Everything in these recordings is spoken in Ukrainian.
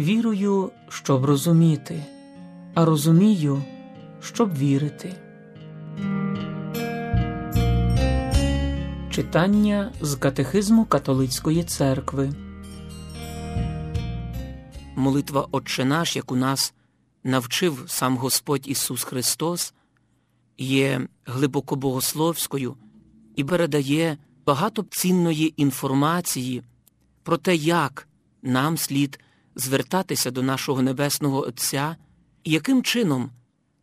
Вірую, щоб розуміти, а розумію, щоб вірити. Читання з Катехизму Католицької церкви. Молитва Отче наш, яку нас навчив сам Господь Ісус Христос, є глибоко богословською і передає багато цінної інформації про те, як нам слід звертатися до нашого Небесного Отця і яким чином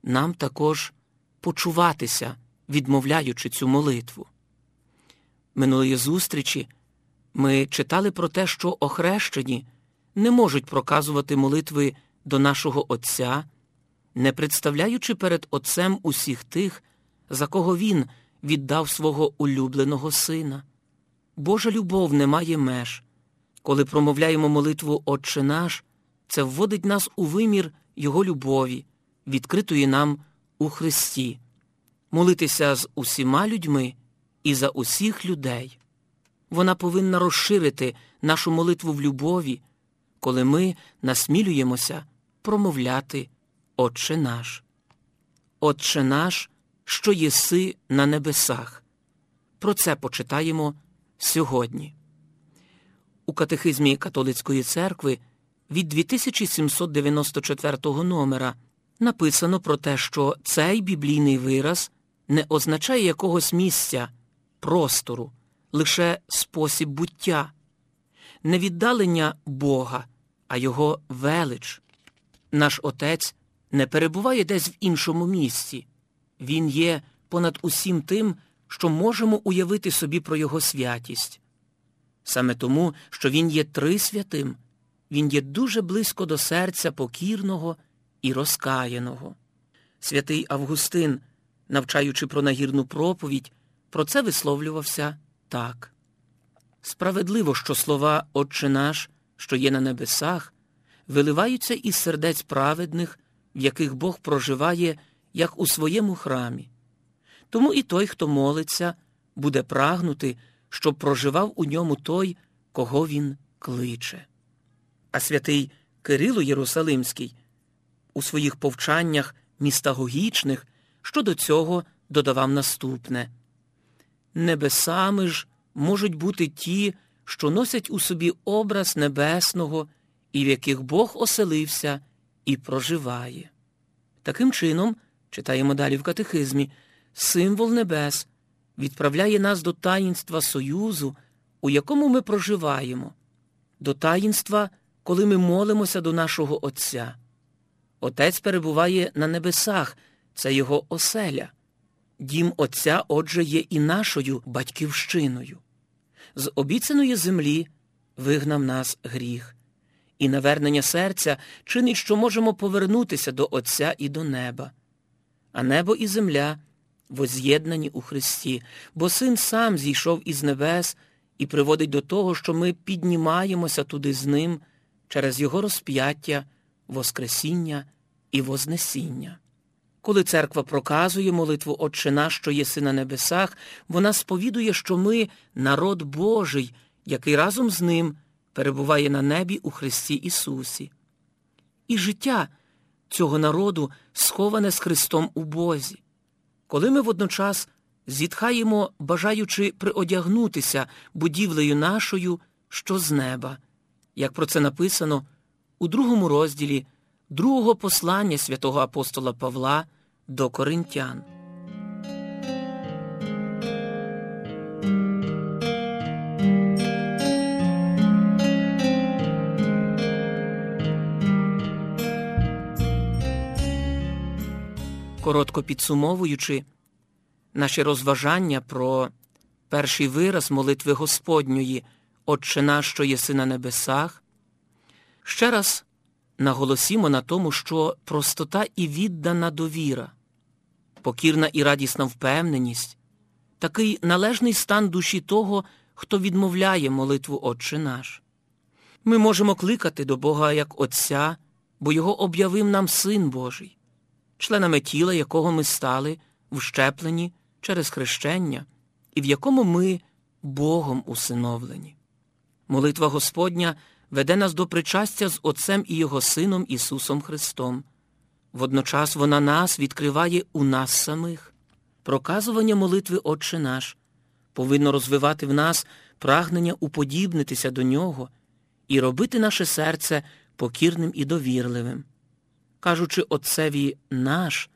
нам також почуватися, відмовляючи цю молитву. Минулої зустрічі ми читали про те, що охрещені не можуть проказувати молитви до нашого Отця, не представляючи перед Отцем усіх тих, за кого Він віддав свого улюбленого сина. Божа любов не має меж. Коли промовляємо молитву Отче наш, це вводить нас у вимір Його любові, відкритої нам у Христі, молитися з усіма людьми і за усіх людей. Вона повинна розширити нашу молитву в любові, коли ми насмілюємося промовляти Отче наш. Отче наш, що єси на небесах. Про це почитаємо сьогодні. У Катехизмі Католицької церкви від 2794 номера написано про те, що цей біблійний вираз не означає якогось місця, простору, лише спосіб буття, не віддалення Бога, а Його велич. Наш Отець не перебуває десь в іншому місці. Він є понад усім тим, що можемо уявити собі про Його святість. Саме тому, що Він є трисвятим, Він є дуже близько до серця покірного і розкаяного. Святий Августин, навчаючи про нагірну проповідь, про це висловлювався так. Справедливо, що слова Отче наш, що є на небесах, виливаються із сердець праведних, в яких Бог проживає, як у своєму храмі. Тому і той, хто молиться, буде прагнути, щоб проживав у ньому той, кого він кличе. А святий Кирило Єрусалимський у своїх повчаннях містагогічних щодо цього додавав наступне Небесами ж можуть бути ті, що носять у собі образ небесного і в яких Бог оселився і проживає. Таким чином, читаємо далі в катехизмі, символ небес відправляє нас до таїнства Союзу, у якому ми проживаємо, до таїнства, коли ми молимося до нашого Отця. Отець перебуває на небесах, це його оселя. Дім Отця, отже, є і нашою батьківщиною. З обіцяної землі вигнав нас гріх, і навернення серця чинить, що можемо повернутися до Отця і до неба. А небо і земля воз'єднані у Христі, бо Син сам зійшов із небес і приводить до того, що ми піднімаємося туди з Ним через Його розп'яття, Воскресіння і Вознесіння. Коли церква проказує молитву Отче наш, що єси на небесах, вона сповідує, що ми народ Божий, який разом з ним перебуває на небі у Христі Ісусі. І життя цього народу сховане з Христом у Бозі. Коли ми водночас зітхаємо, бажаючи приодягнутися будівлею нашою, що з неба, як про це написано у другому розділі другого послання святого апостола Павла до коринтян. Коротко підсумовуючи наші розважання про перший вираз молитви Господньої, Отче наш, що єси на небесах, ще раз наголосімо на тому, що простота і віддана довіра, покірна і радісна впевненість, такий належний стан душі того, хто відмовляє молитву Отче наш. Ми можемо кликати до Бога як Отця, бо Його об'явив нам Син Божий, членами тіла, якого ми стали вщеплені через хрещення, і в якому ми Богом усиновлені. Молитва Господня веде нас до причастя з Отцем і Його Сином Ісусом Христом. Водночас вона нас відкриває у нас самих. Проказування молитви Отче наш повинно розвивати в нас прагнення уподібнитися до Нього і робити наше серце покірним і довірливим. Кажучи Отцеві наш,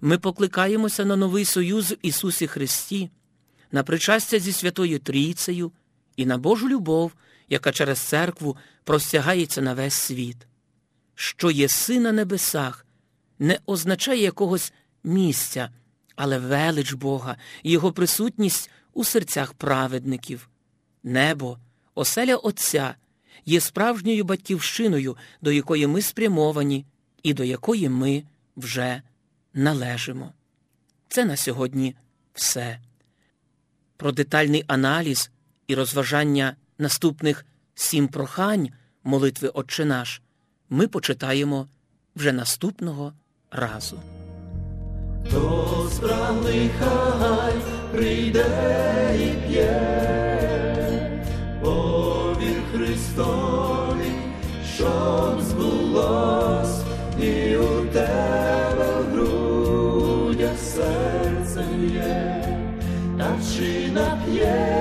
ми покликаємося на новий союз в Ісусі Христі, на причастя зі Святою Трійцею і на Божу любов, яка через церкву простягається на весь світ. Що єси на небесах, не означає якогось місця, але велич Бога Його присутність у серцях праведників. Небо, оселя Отця, є справжньою батьківщиною, до якої ми спрямовані і до якої ми вже належимо. Це на сьогодні все. Про детальний аналіз і розважання наступних сім прохань молитви Отче наш ми почитаємо вже наступного разу. Хто справний хай прийде і п'є, повір Христові, щоб збулось, серцем є, та чи нап'ється з нього